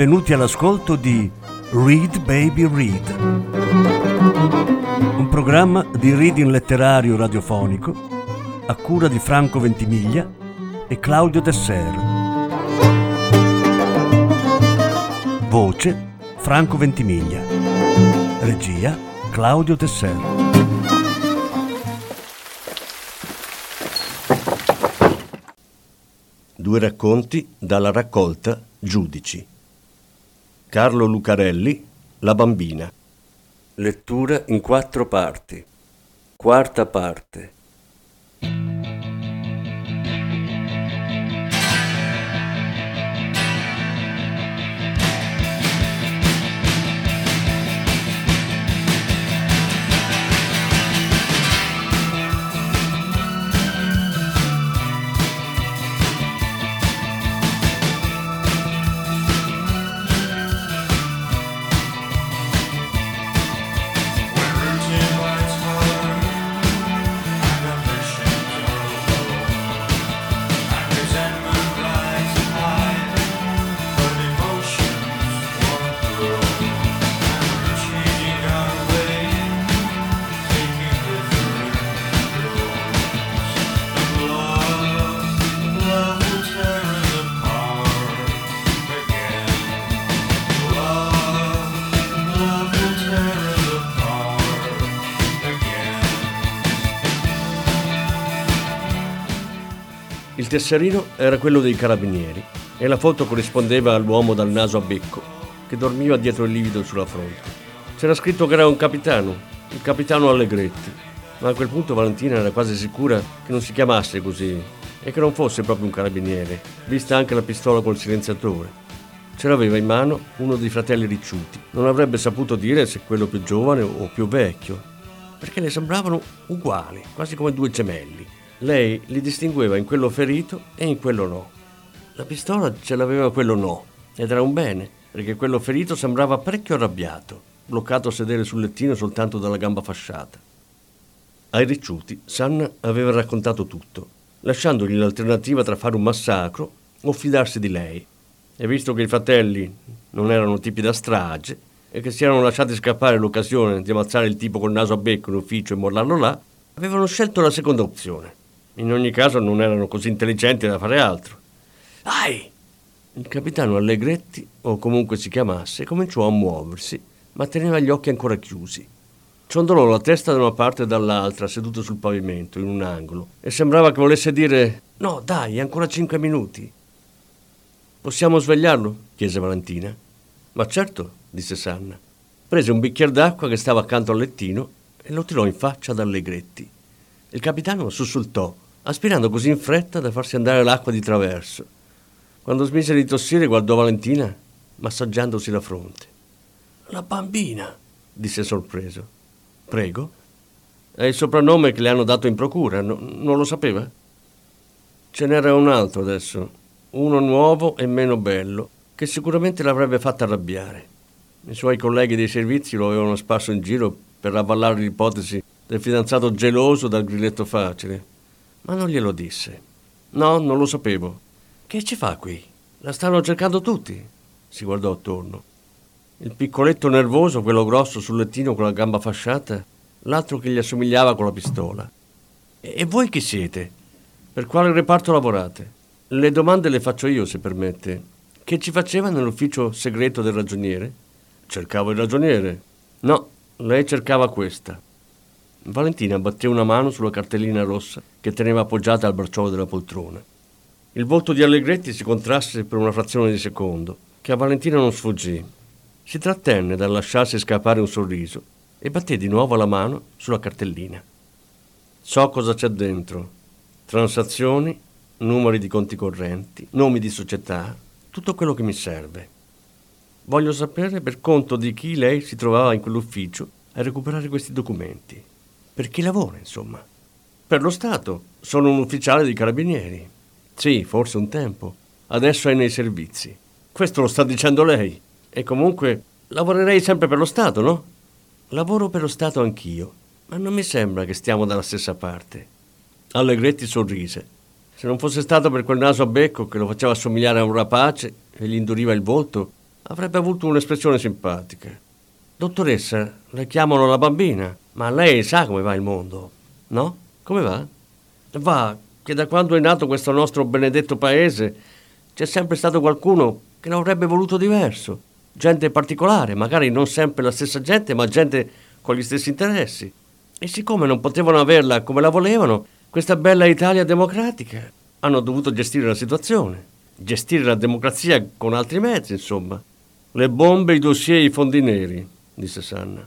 benvenuti all'ascolto di Read Baby Read, un programma di reading letterario radiofonico a cura di Franco Ventimiglia e Claudio Desser. Voce Franco Ventimiglia. Regia Claudio Desser. Due racconti dalla raccolta Giudici. Carlo Lucarelli, La bambina. Lettura in quattro parti. Quarta parte. Il tesserino era quello dei carabinieri e la foto corrispondeva all'uomo dal naso a becco che dormiva dietro il livido sulla fronte. C'era scritto che era un capitano, il capitano Allegretti, ma a quel punto Valentina era quasi sicura che non si chiamasse così e che non fosse proprio un carabiniere, vista anche la pistola col silenziatore. Ce l'aveva in mano uno dei fratelli ricciuti. Non avrebbe saputo dire se quello più giovane o più vecchio, perché le sembravano uguali, quasi come due gemelli. Lei li distingueva in quello ferito e in quello no. La pistola ce l'aveva quello no, ed era un bene, perché quello ferito sembrava parecchio arrabbiato, bloccato a sedere sul lettino soltanto dalla gamba fasciata. Ai ricciuti Sanna aveva raccontato tutto, lasciandogli l'alternativa tra fare un massacro o fidarsi di lei. E visto che i fratelli non erano tipi da strage e che si erano lasciati scappare l'occasione di ammazzare il tipo col naso a becco in ufficio e mollarlo là, avevano scelto la seconda opzione. In ogni caso non erano così intelligenti da fare altro. Dai! Il capitano Allegretti, o comunque si chiamasse, cominciò a muoversi, ma teneva gli occhi ancora chiusi. Ciondolò la testa da una parte e dall'altra, seduto sul pavimento, in un angolo, e sembrava che volesse dire No, dai, ancora cinque minuti. Possiamo svegliarlo? chiese Valentina. Ma certo, disse Sanna. Prese un bicchiere d'acqua che stava accanto al lettino e lo tirò in faccia ad Allegretti. Il capitano sussultò, aspirando così in fretta da farsi andare l'acqua di traverso. Quando smise di tossire guardò Valentina, massaggiandosi la fronte. La bambina, disse sorpreso. Prego. È il soprannome che le hanno dato in procura, no, non lo sapeva? Ce n'era un altro adesso, uno nuovo e meno bello, che sicuramente l'avrebbe fatta arrabbiare. I suoi colleghi dei servizi lo avevano sparso in giro per avvallare l'ipotesi del fidanzato geloso dal grilletto facile, ma non glielo disse. No, non lo sapevo. Che ci fa qui? La stanno cercando tutti? Si guardò attorno. Il piccoletto nervoso, quello grosso sul lettino con la gamba fasciata, l'altro che gli assomigliava con la pistola. E voi chi siete? Per quale reparto lavorate? Le domande le faccio io, se permette. Che ci faceva nell'ufficio segreto del ragioniere? Cercavo il ragioniere. No, lei cercava questa. Valentina batté una mano sulla cartellina rossa che teneva appoggiata al bracciolo della poltrona. Il volto di Allegretti si contrasse per una frazione di secondo, che a Valentina non sfuggì. Si trattenne dal lasciarsi scappare un sorriso e batté di nuovo la mano sulla cartellina. So cosa c'è dentro. Transazioni, numeri di conti correnti, nomi di società, tutto quello che mi serve. Voglio sapere per conto di chi lei si trovava in quell'ufficio a recuperare questi documenti. Per chi lavora, insomma. Per lo Stato. Sono un ufficiale dei carabinieri. Sì, forse un tempo. Adesso è nei servizi. Questo lo sta dicendo lei. E comunque lavorerei sempre per lo Stato, no? Lavoro per lo Stato anch'io, ma non mi sembra che stiamo dalla stessa parte. Allegretti sorrise. Se non fosse stato per quel naso a becco che lo faceva assomigliare a un rapace e gli induriva il volto, avrebbe avuto un'espressione simpatica. Dottoressa, le chiamano la bambina, ma lei sa come va il mondo, no? Come va? Va che da quando è nato questo nostro benedetto paese c'è sempre stato qualcuno che lo avrebbe voluto diverso. Gente particolare, magari non sempre la stessa gente, ma gente con gli stessi interessi. E siccome non potevano averla come la volevano, questa bella Italia democratica, hanno dovuto gestire la situazione. Gestire la democrazia con altri mezzi, insomma. Le bombe, i dossier i fondi neri, disse Sanna.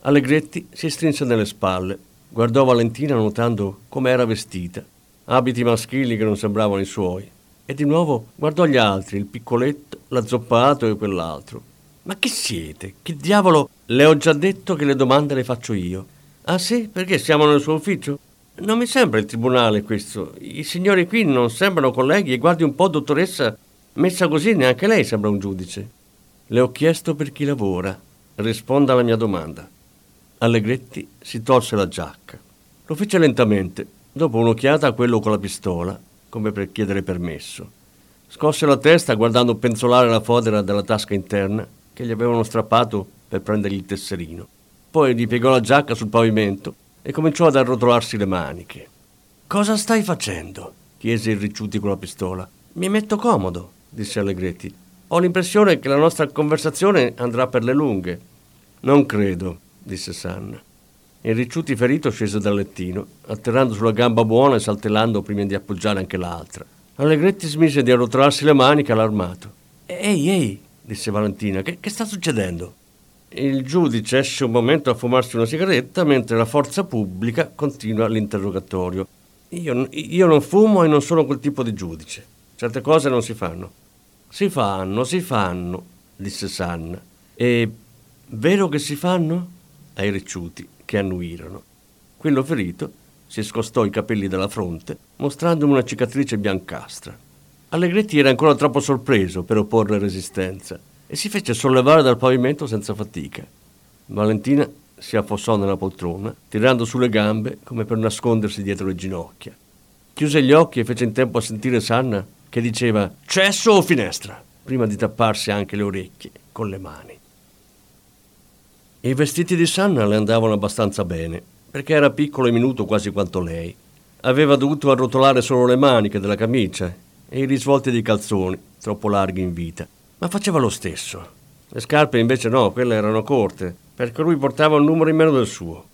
Allegretti si strinse nelle spalle, guardò Valentina notando come era vestita, abiti maschili che non sembravano i suoi, e di nuovo guardò gli altri, il piccoletto, l'azzoppato e quell'altro. Ma chi siete? Che diavolo? Le ho già detto che le domande le faccio io. Ah sì? Perché siamo nel suo ufficio? Non mi sembra il tribunale questo. I signori qui non sembrano colleghi e guardi un po', dottoressa, messa così neanche lei sembra un giudice. Le ho chiesto per chi lavora. Risponda alla mia domanda. Allegretti si tolse la giacca. Lo fece lentamente, dopo un'occhiata a quello con la pistola, come per chiedere permesso. Scosse la testa guardando penzolare la fodera della tasca interna che gli avevano strappato per prendergli il tesserino. Poi gli piegò la giacca sul pavimento e cominciò ad arrotolarsi le maniche. Cosa stai facendo? chiese il Ricciuti con la pistola. Mi metto comodo, disse Allegretti. Ho l'impressione che la nostra conversazione andrà per le lunghe. Non credo, disse Sanna. Il Ricciuti ferito scese dal lettino, atterrando sulla gamba buona e saltellando prima di appoggiare anche l'altra. Allegretti smise di arrotolarsi le maniche allarmato. Ehi, ehi, disse Valentina, che, che sta succedendo? Il giudice esce un momento a fumarsi una sigaretta mentre la forza pubblica continua l'interrogatorio. Io, io non fumo e non sono quel tipo di giudice. Certe cose non si fanno. Si fanno, si fanno, disse Sanna. E vero che si fanno? Ai ricciuti che annuirono. Quello ferito si scostò i capelli dalla fronte, mostrandomi una cicatrice biancastra. Allegretti era ancora troppo sorpreso per opporre resistenza e si fece sollevare dal pavimento senza fatica. Valentina si affossò nella poltrona, tirando sulle gambe come per nascondersi dietro le ginocchia. Chiuse gli occhi e fece in tempo a sentire Sanna che diceva cesso o finestra, prima di tapparsi anche le orecchie con le mani. I vestiti di Sanna le andavano abbastanza bene, perché era piccolo e minuto quasi quanto lei. Aveva dovuto arrotolare solo le maniche della camicia e i risvolti dei calzoni, troppo larghi in vita ma faceva lo stesso. Le scarpe invece no, quelle erano corte, perché lui portava un numero in meno del suo.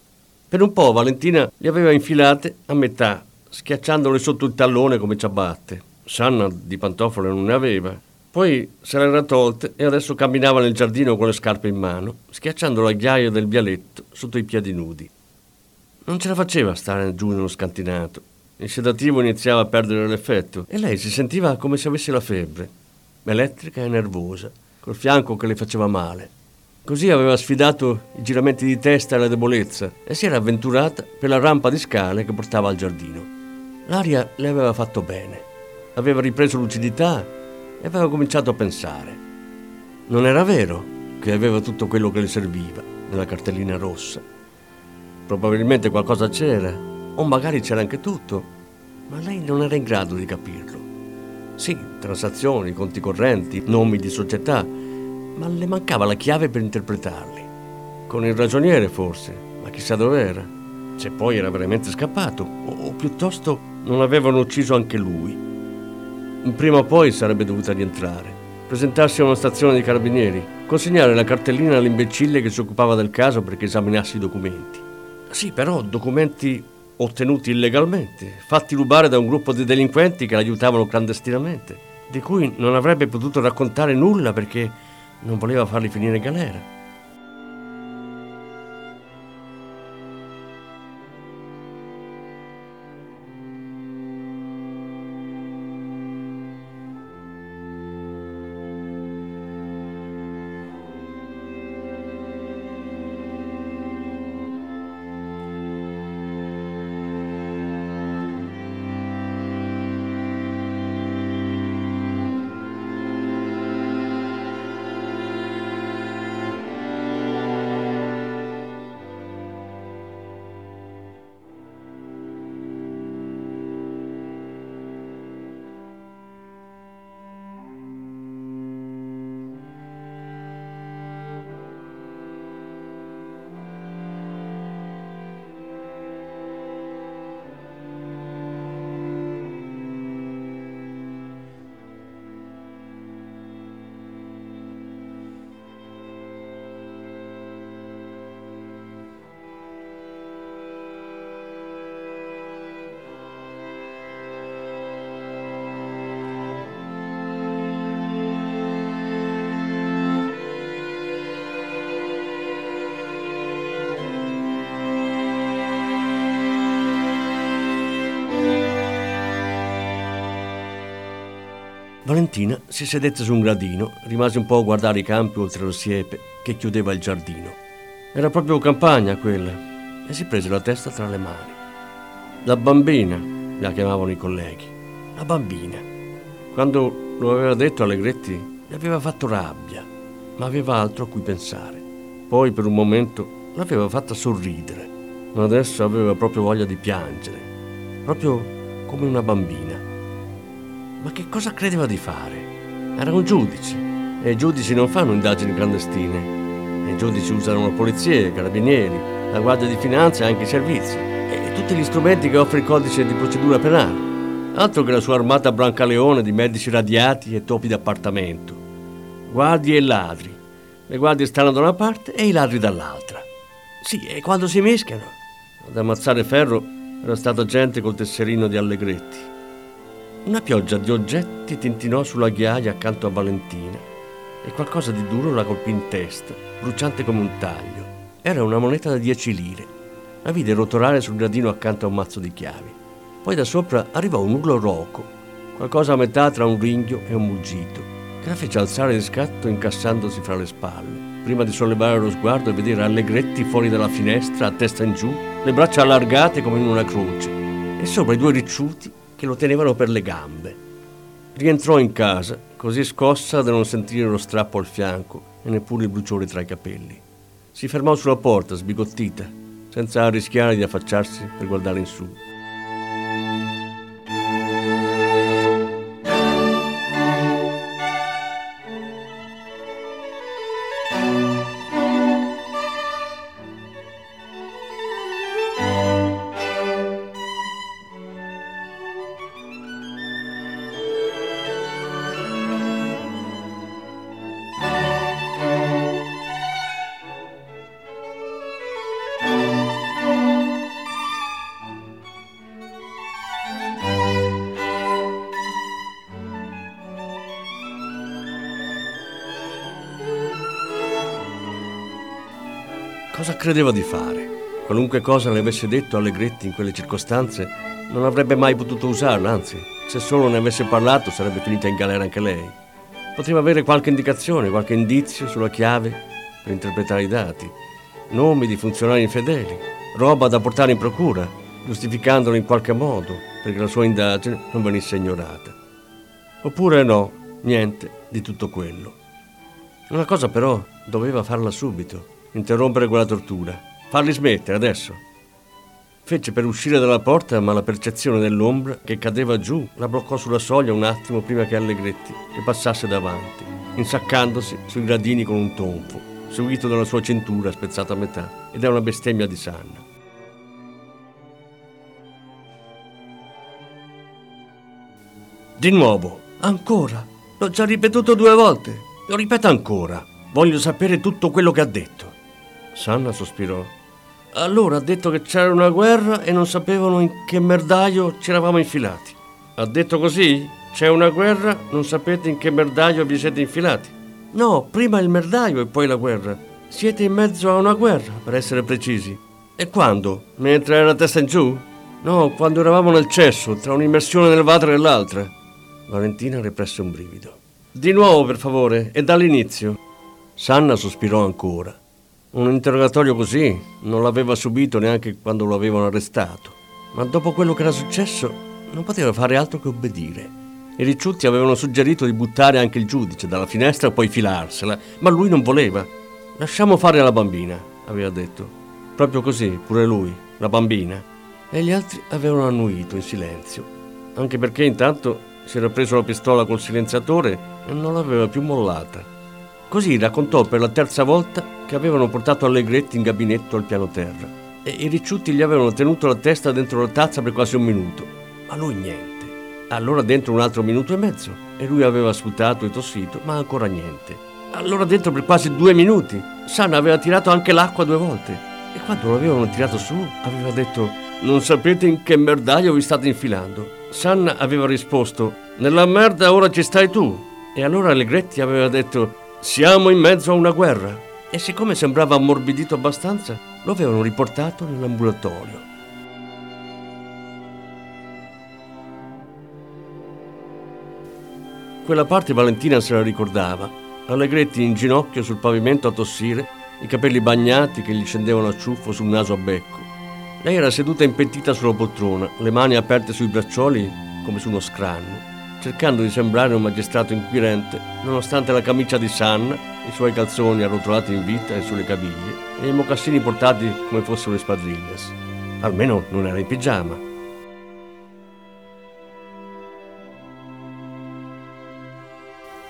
Per un po' Valentina le aveva infilate a metà, schiacciandole sotto il tallone come ciabatte. Sanna di pantofole non ne aveva. Poi se le era tolte e adesso camminava nel giardino con le scarpe in mano, schiacciando la ghiaia del vialetto sotto i piedi nudi. Non ce la faceva stare giù nello scantinato. Il sedativo iniziava a perdere l'effetto e lei si sentiva come se avesse la febbre elettrica e nervosa, col fianco che le faceva male. Così aveva sfidato i giramenti di testa e la debolezza e si era avventurata per la rampa di scale che portava al giardino. L'aria le aveva fatto bene, aveva ripreso lucidità e aveva cominciato a pensare. Non era vero che aveva tutto quello che le serviva nella cartellina rossa. Probabilmente qualcosa c'era, o magari c'era anche tutto, ma lei non era in grado di capirlo. Sì, transazioni, conti correnti, nomi di società, ma le mancava la chiave per interpretarli. Con il ragioniere forse, ma chissà dov'era. Se poi era veramente scappato, o, o piuttosto non avevano ucciso anche lui. Prima o poi sarebbe dovuta rientrare, presentarsi a una stazione di carabinieri, consegnare la cartellina all'imbecille che si occupava del caso perché esaminasse i documenti. Sì, però documenti ottenuti illegalmente, fatti rubare da un gruppo di delinquenti che l'aiutavano clandestinamente, di cui non avrebbe potuto raccontare nulla perché non voleva farli finire in galera. Valentina si sedette su un gradino, rimase un po' a guardare i campi oltre lo siepe che chiudeva il giardino. Era proprio campagna quella e si prese la testa tra le mani. La bambina, la chiamavano i colleghi. La bambina. Quando lo aveva detto Allegretti, gli aveva fatto rabbia, ma aveva altro a cui pensare. Poi per un momento l'aveva fatta sorridere, ma adesso aveva proprio voglia di piangere, proprio come una bambina. Ma che cosa credeva di fare? Era un giudice e i giudici non fanno indagini clandestine. I giudici usano la polizia, i carabinieri, la guardia di finanza e anche i servizi e tutti gli strumenti che offre il codice di procedura penale. Altro che la sua armata brancaleone di medici radiati e topi d'appartamento. Guardie e ladri. Le guardie stanno da una parte e i ladri dall'altra. Sì, e quando si mischiano? Ad ammazzare Ferro era stata gente col tesserino di Allegretti. Una pioggia di oggetti tintinò sulla ghiaia accanto a Valentina e qualcosa di duro la colpì in testa, bruciante come un taglio. Era una moneta da dieci lire. La vide rotolare sul gradino accanto a un mazzo di chiavi. Poi da sopra arrivò un urlo roco, qualcosa a metà tra un ringhio e un muggito, che la fece alzare di scatto incassandosi fra le spalle, prima di sollevare lo sguardo e vedere Allegretti fuori dalla finestra, a testa in giù, le braccia allargate come in una croce, e sopra i due ricciuti che lo tenevano per le gambe. Rientrò in casa, così scossa da non sentire lo strappo al fianco e neppure il bruciore tra i capelli. Si fermò sulla porta, sbigottita, senza rischiare di affacciarsi per guardare in su. Credeva di fare? Qualunque cosa le avesse detto Allegretti in quelle circostanze, non avrebbe mai potuto usarla, anzi, se solo ne avesse parlato sarebbe finita in galera anche lei. Poteva avere qualche indicazione, qualche indizio sulla chiave per interpretare i dati, nomi di funzionari infedeli, roba da portare in procura, giustificandolo in qualche modo perché la sua indagine non venisse ignorata. Oppure no, niente di tutto quello. Una cosa però doveva farla subito interrompere quella tortura, farli smettere adesso. Fece per uscire dalla porta, ma la percezione dell'ombra che cadeva giù la bloccò sulla soglia un attimo prima che Allegretti le passasse davanti, insaccandosi sui gradini con un tonfo, seguito dalla sua cintura spezzata a metà e da una bestemmia di Sanna. Di nuovo, ancora. L'ho già ripetuto due volte. Lo ripeto ancora. Voglio sapere tutto quello che ha detto. Sanna sospirò. Allora ha detto che c'era una guerra e non sapevano in che merdaio ci eravamo infilati. Ha detto così? C'è una guerra, non sapete in che merdaio vi siete infilati? No, prima il merdaio e poi la guerra. Siete in mezzo a una guerra, per essere precisi. E quando? Mentre era testa in giù? No, quando eravamo nel cesso, tra un'immersione nel water e l'altra. Valentina represse un brivido. Di nuovo, per favore, e dall'inizio. Sanna sospirò ancora. Un interrogatorio così non l'aveva subito neanche quando lo avevano arrestato. Ma dopo quello che era successo non poteva fare altro che obbedire. I ricciuti avevano suggerito di buttare anche il giudice dalla finestra e poi filarsela, ma lui non voleva. Lasciamo fare la bambina, aveva detto. Proprio così, pure lui, la bambina. E gli altri avevano annuito in silenzio, anche perché intanto si era preso la pistola col silenziatore e non l'aveva più mollata. Così raccontò per la terza volta che avevano portato Allegretti in gabinetto al piano terra e i ricciuti gli avevano tenuto la testa dentro la tazza per quasi un minuto, ma lui niente. Allora dentro un altro minuto e mezzo e lui aveva sputato e tossito, ma ancora niente. Allora dentro per quasi due minuti. Sanna aveva tirato anche l'acqua due volte e quando lo avevano tirato su aveva detto non sapete in che merdaio vi state infilando. Sanna aveva risposto nella merda ora ci stai tu. E allora Allegretti aveva detto siamo in mezzo a una guerra. E siccome sembrava ammorbidito abbastanza, lo avevano riportato nell'ambulatorio. Quella parte Valentina se la ricordava. Allegretti in ginocchio sul pavimento a tossire, i capelli bagnati che gli scendevano a ciuffo sul naso a becco. Lei era seduta impettita sulla poltrona, le mani aperte sui braccioli come su uno scranno cercando di sembrare un magistrato inquirente, nonostante la camicia di San, i suoi calzoni arrotolati in vita e sulle caviglie e i mocassini portati come fossero le spadrilles. Almeno non era in pigiama.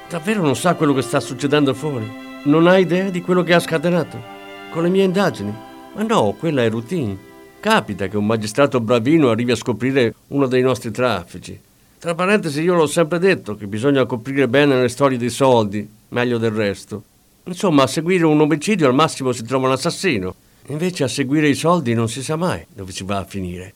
Davvero non sa quello che sta succedendo fuori? Non ha idea di quello che ha scatenato? Con le mie indagini? Ma no, quella è routine. Capita che un magistrato bravino arrivi a scoprire uno dei nostri traffici, tra parentesi, io l'ho sempre detto che bisogna coprire bene le storie dei soldi, meglio del resto. Insomma, a seguire un omicidio al massimo si trova un assassino. Invece a seguire i soldi non si sa mai dove si va a finire.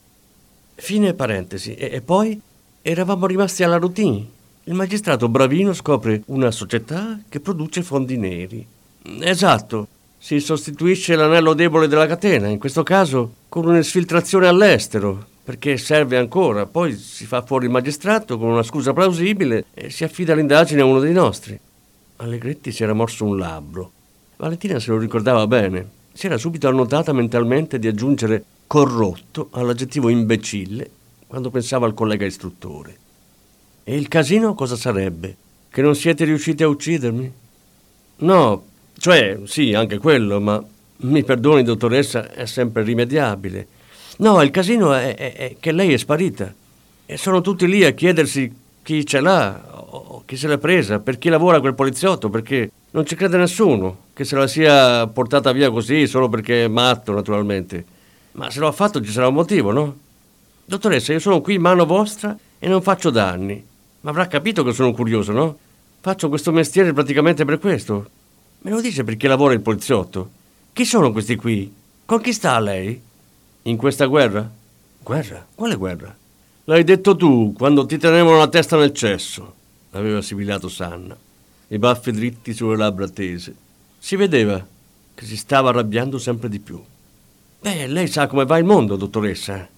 Fine parentesi. E, e poi eravamo rimasti alla routine. Il magistrato Bravino scopre una società che produce fondi neri. Esatto, si sostituisce l'anello debole della catena, in questo caso con un'esfiltrazione all'estero, perché serve ancora. Poi si fa fuori il magistrato con una scusa plausibile e si affida l'indagine a uno dei nostri. Allegretti si era morso un labbro. Valentina se lo ricordava bene. Si era subito annotata mentalmente di aggiungere corrotto all'aggettivo imbecille quando pensava al collega istruttore. E il casino cosa sarebbe? Che non siete riusciti a uccidermi? No, cioè sì, anche quello, ma mi perdoni, dottoressa, è sempre rimediabile. No, il casino è, è, è, che lei è sparita. E sono tutti lì a chiedersi chi ce l'ha o chi se l'ha presa, per chi lavora quel poliziotto, perché non ci crede nessuno che se la sia portata via così solo perché è matto, naturalmente. Ma se lo ha fatto ci sarà un motivo, no? Dottoressa, io sono qui in mano vostra e non faccio danni. Ma avrà capito che sono curioso, no? Faccio questo mestiere praticamente per questo. Me lo dice perché lavora il poliziotto. Chi sono questi qui? Con chi sta lei? In questa guerra? Guerra? Quale guerra? L'hai detto tu quando ti tenevano la testa nel cesso, aveva sibillato Sanna, i baffi dritti sulle labbra tese. Si vedeva che si stava arrabbiando sempre di più. Beh, lei sa come va il mondo, dottoressa.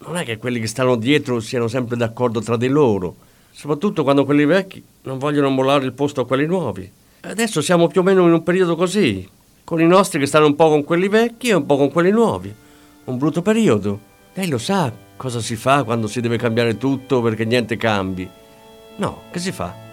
Non è che quelli che stanno dietro siano sempre d'accordo tra di loro, soprattutto quando quelli vecchi non vogliono mollare il posto a quelli nuovi. Adesso siamo più o meno in un periodo così, con i nostri che stanno un po' con quelli vecchi e un po' con quelli nuovi un brutto periodo. Lei lo sa cosa si fa quando si deve cambiare tutto perché niente cambi. No, che si fa?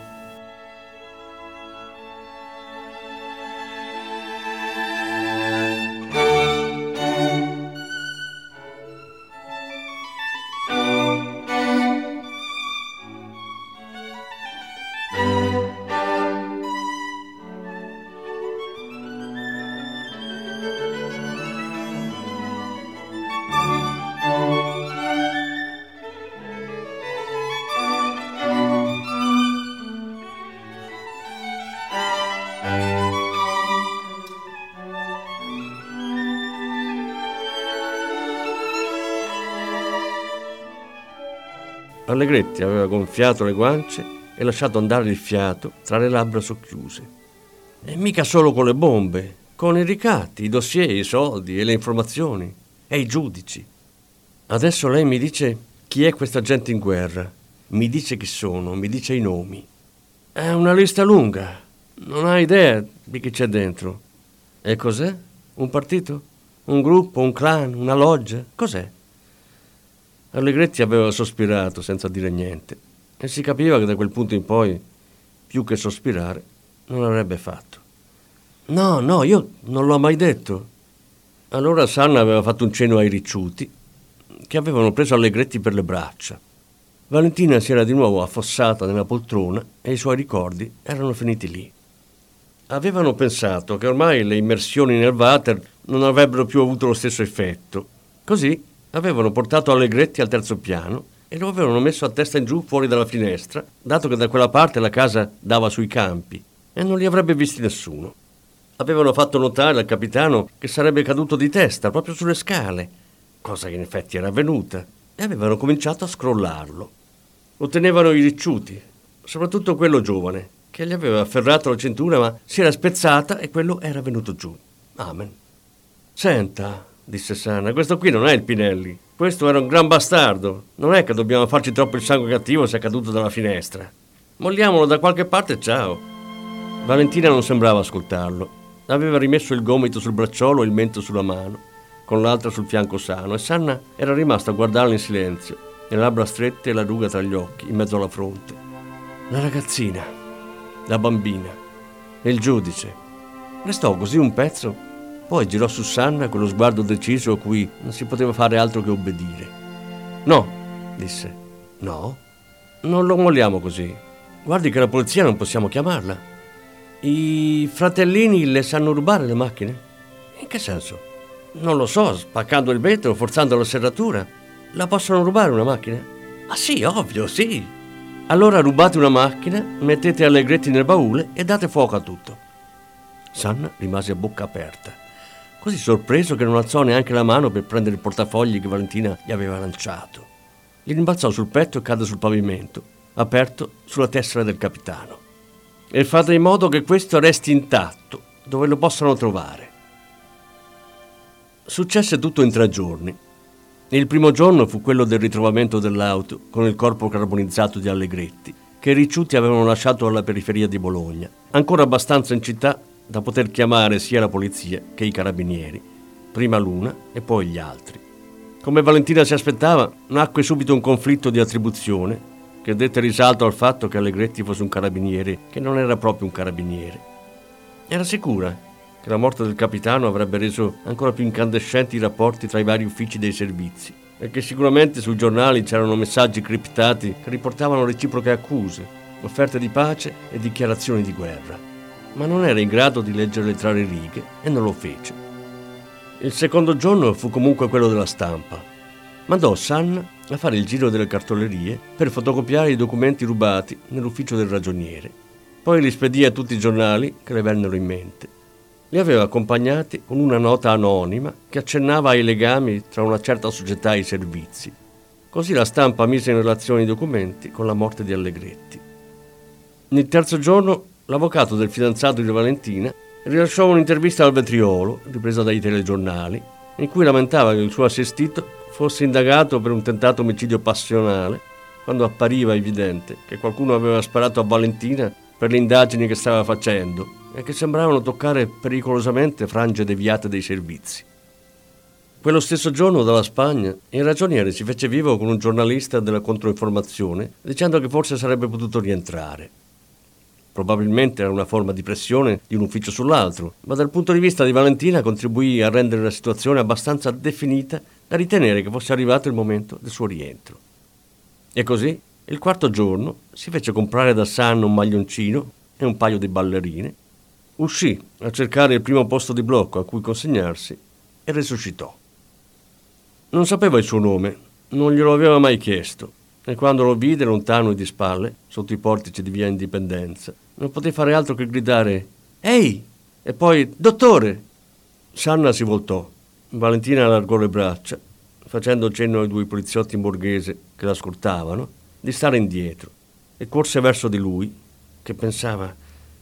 Allegretti aveva gonfiato le guance e lasciato andare il fiato tra le labbra socchiuse. E mica solo con le bombe, con i ricatti, i dossier, i soldi e le informazioni e i giudici. Adesso lei mi dice chi è questa gente in guerra, mi dice chi sono, mi dice i nomi. È una lista lunga, non ha idea di chi c'è dentro. E cos'è? Un partito? Un gruppo, un clan, una loggia? Cos'è? Allegretti aveva sospirato senza dire niente e si capiva che da quel punto in poi, più che sospirare, non avrebbe fatto. No, no, io non l'ho mai detto. Allora Sanna aveva fatto un cenno ai ricciuti che avevano preso Allegretti per le braccia. Valentina si era di nuovo affossata nella poltrona e i suoi ricordi erano finiti lì. Avevano pensato che ormai le immersioni nel water non avrebbero più avuto lo stesso effetto. Così avevano portato Allegretti al terzo piano e lo avevano messo a testa in giù fuori dalla finestra, dato che da quella parte la casa dava sui campi e non li avrebbe visti nessuno. Avevano fatto notare al capitano che sarebbe caduto di testa proprio sulle scale, cosa che in effetti era avvenuta, e avevano cominciato a scrollarlo. Lo tenevano i ricciuti, soprattutto quello giovane, che gli aveva afferrato la cintura ma si era spezzata e quello era venuto giù. Amen. Senta, disse Sanna. Questo qui non è il Pinelli. Questo era un gran bastardo. Non è che dobbiamo farci troppo il sangue cattivo se è caduto dalla finestra. Molliamolo da qualche parte, ciao. Valentina non sembrava ascoltarlo. Aveva rimesso il gomito sul bracciolo e il mento sulla mano, con l'altra sul fianco sano, e Sanna era rimasta a guardarla in silenzio, le labbra strette e la ruga tra gli occhi, in mezzo alla fronte. La ragazzina, la bambina e il giudice. Restò così un pezzo, poi girò su Sanna con lo sguardo deciso a cui non si poteva fare altro che obbedire. No, disse. No, non lo molliamo così. Guardi che la polizia non possiamo chiamarla. I fratellini le sanno rubare le macchine? In che senso? Non lo so, spaccando il vetro, forzando la serratura. La possono rubare una macchina? Ah sì, ovvio, sì. Allora rubate una macchina, mettete Allegretti nel baule e date fuoco a tutto. Sanna rimase a bocca aperta, così sorpreso che non alzò neanche la mano per prendere il portafogli che Valentina gli aveva lanciato. Gli rimbalzò sul petto e cadde sul pavimento, aperto sulla tessera del capitano e fate in modo che questo resti intatto, dove lo possano trovare. Successe tutto in tre giorni. Il primo giorno fu quello del ritrovamento dell'auto con il corpo carbonizzato di Allegretti, che i ricciuti avevano lasciato alla periferia di Bologna, ancora abbastanza in città da poter chiamare sia la polizia che i carabinieri, prima l'una e poi gli altri. Come Valentina si aspettava, nacque subito un conflitto di attribuzione che dette risalto al fatto che Allegretti fosse un carabiniere che non era proprio un carabiniere. Era sicura che la morte del capitano avrebbe reso ancora più incandescenti i rapporti tra i vari uffici dei servizi e che sicuramente sui giornali c'erano messaggi criptati che riportavano reciproche accuse, offerte di pace e dichiarazioni di guerra. Ma non era in grado di leggerle tra le righe e non lo fece. Il secondo giorno fu comunque quello della stampa mandò San a fare il giro delle cartolerie per fotocopiare i documenti rubati nell'ufficio del ragioniere. Poi li spedì a tutti i giornali che le vennero in mente. Li aveva accompagnati con una nota anonima che accennava ai legami tra una certa società e i servizi. Così la stampa mise in relazione i documenti con la morte di Allegretti. Il terzo giorno l'avvocato del fidanzato di Valentina rilasciò un'intervista al vetriolo, ripresa dai telegiornali, in cui lamentava che il suo assistito fosse indagato per un tentato omicidio passionale, quando appariva evidente che qualcuno aveva sparato a Valentina per le indagini che stava facendo e che sembravano toccare pericolosamente frange deviate dei servizi. Quello stesso giorno dalla Spagna il ragioniere si fece vivo con un giornalista della controinformazione dicendo che forse sarebbe potuto rientrare. Probabilmente era una forma di pressione di un ufficio sull'altro, ma dal punto di vista di Valentina contribuì a rendere la situazione abbastanza definita da ritenere che fosse arrivato il momento del suo rientro. E così, il quarto giorno, si fece comprare da San un maglioncino e un paio di ballerine, uscì a cercare il primo posto di blocco a cui consegnarsi e resuscitò. Non sapeva il suo nome, non glielo aveva mai chiesto, e quando lo vide lontano e di spalle, sotto i portici di via Indipendenza, non poté fare altro che gridare Ehi! E poi Dottore! Sanna si voltò Valentina allargò le braccia, facendo cenno ai due poliziotti in borghese che la scortavano, di stare indietro, e corse verso di lui, che pensava,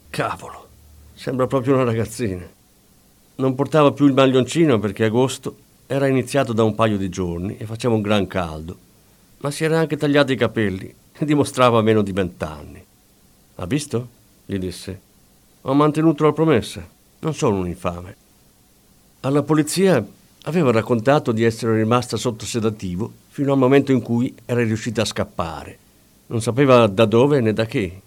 cavolo, sembra proprio una ragazzina. Non portava più il maglioncino perché agosto era iniziato da un paio di giorni e faceva un gran caldo, ma si era anche tagliato i capelli e dimostrava meno di vent'anni. Ha visto? Gli disse. Ho mantenuto la promessa, non sono un infame. Alla polizia aveva raccontato di essere rimasta sotto sedativo fino al momento in cui era riuscita a scappare. Non sapeva da dove né da che.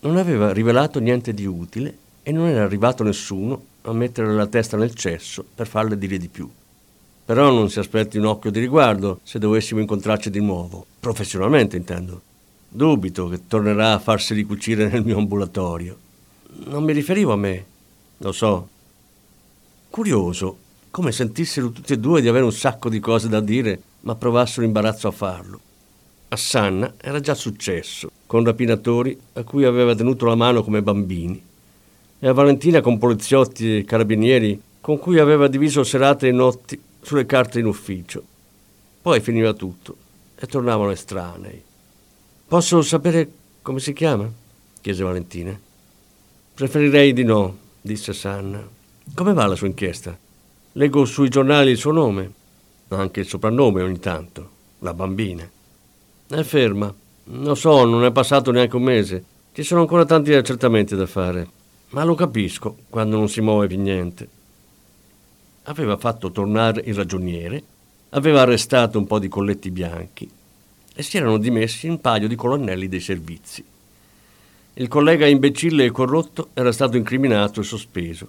Non aveva rivelato niente di utile e non era arrivato nessuno a mettere la testa nel cesso per farle dire di più. Però non si aspetti un occhio di riguardo se dovessimo incontrarci di nuovo, professionalmente intendo. Dubito che tornerà a farsi ricucire nel mio ambulatorio. Non mi riferivo a me, lo so. Curioso, come sentissero tutti e due di avere un sacco di cose da dire, ma provassero imbarazzo a farlo. A Sanna era già successo, con rapinatori a cui aveva tenuto la mano come bambini, e a Valentina con poliziotti e carabinieri con cui aveva diviso serate e notti sulle carte in ufficio. Poi finiva tutto e tornavano estranei. Posso sapere come si chiama? chiese Valentina. Preferirei di no, disse Sanna. Come va la sua inchiesta? Leggo sui giornali il suo nome, anche il soprannome ogni tanto, la bambina. È ferma. Lo so, non è passato neanche un mese. Ci sono ancora tanti accertamenti da fare, ma lo capisco quando non si muove più niente. Aveva fatto tornare il ragioniere, aveva arrestato un po' di colletti bianchi e si erano dimessi un paio di colonnelli dei servizi. Il collega imbecille e corrotto era stato incriminato e sospeso.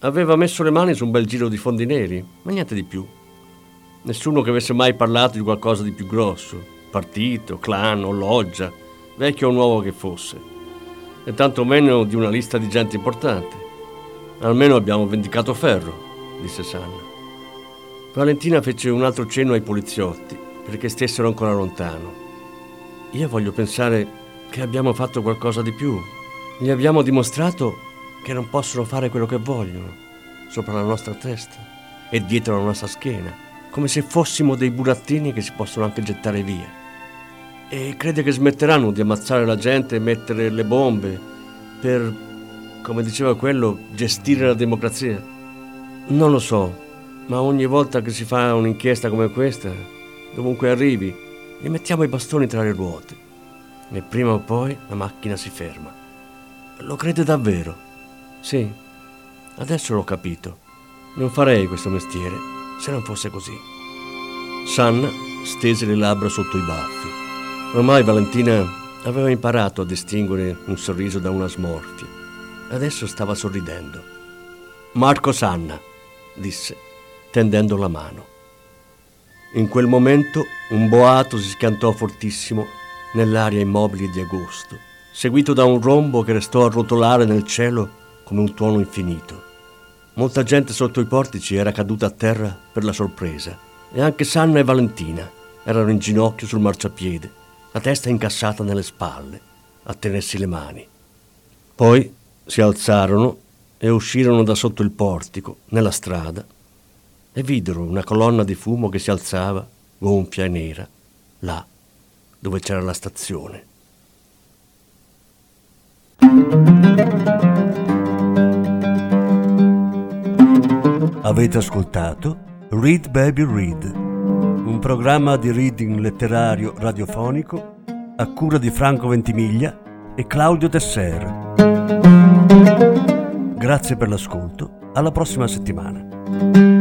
Aveva messo le mani su un bel giro di fondi neri, ma niente di più. Nessuno che avesse mai parlato di qualcosa di più grosso, partito, clan o loggia, vecchio o nuovo che fosse, e tantomeno di una lista di gente importante. Almeno abbiamo vendicato ferro, disse Sanna. Valentina fece un altro cenno ai poliziotti perché stessero ancora lontano. Io voglio pensare che abbiamo fatto qualcosa di più. Gli abbiamo dimostrato che non possono fare quello che vogliono, sopra la nostra testa e dietro la nostra schiena, come se fossimo dei burattini che si possono anche gettare via. E crede che smetteranno di ammazzare la gente e mettere le bombe per, come diceva quello, gestire la democrazia? Non lo so, ma ogni volta che si fa un'inchiesta come questa, dovunque arrivi, gli mettiamo i bastoni tra le ruote e prima o poi la macchina si ferma. Lo crede davvero? Sì, adesso l'ho capito. Non farei questo mestiere se non fosse così. Sanna stese le labbra sotto i baffi. Ormai Valentina aveva imparato a distinguere un sorriso da una smorfia. Adesso stava sorridendo. Marco Sanna, disse, tendendo la mano. In quel momento un boato si scantò fortissimo nell'aria immobile di agosto, seguito da un rombo che restò a rotolare nel cielo come un tuono infinito. Molta gente sotto i portici era caduta a terra per la sorpresa e anche Sanna e Valentina erano in ginocchio sul marciapiede, la testa incassata nelle spalle, a tenersi le mani. Poi si alzarono e uscirono da sotto il portico, nella strada, e videro una colonna di fumo che si alzava, gonfia e nera, là dove c'era la stazione. Avete ascoltato Read Baby Read, un programma di reading letterario radiofonico a cura di Franco Ventimiglia e Claudio Tesser. Grazie per l'ascolto, alla prossima settimana.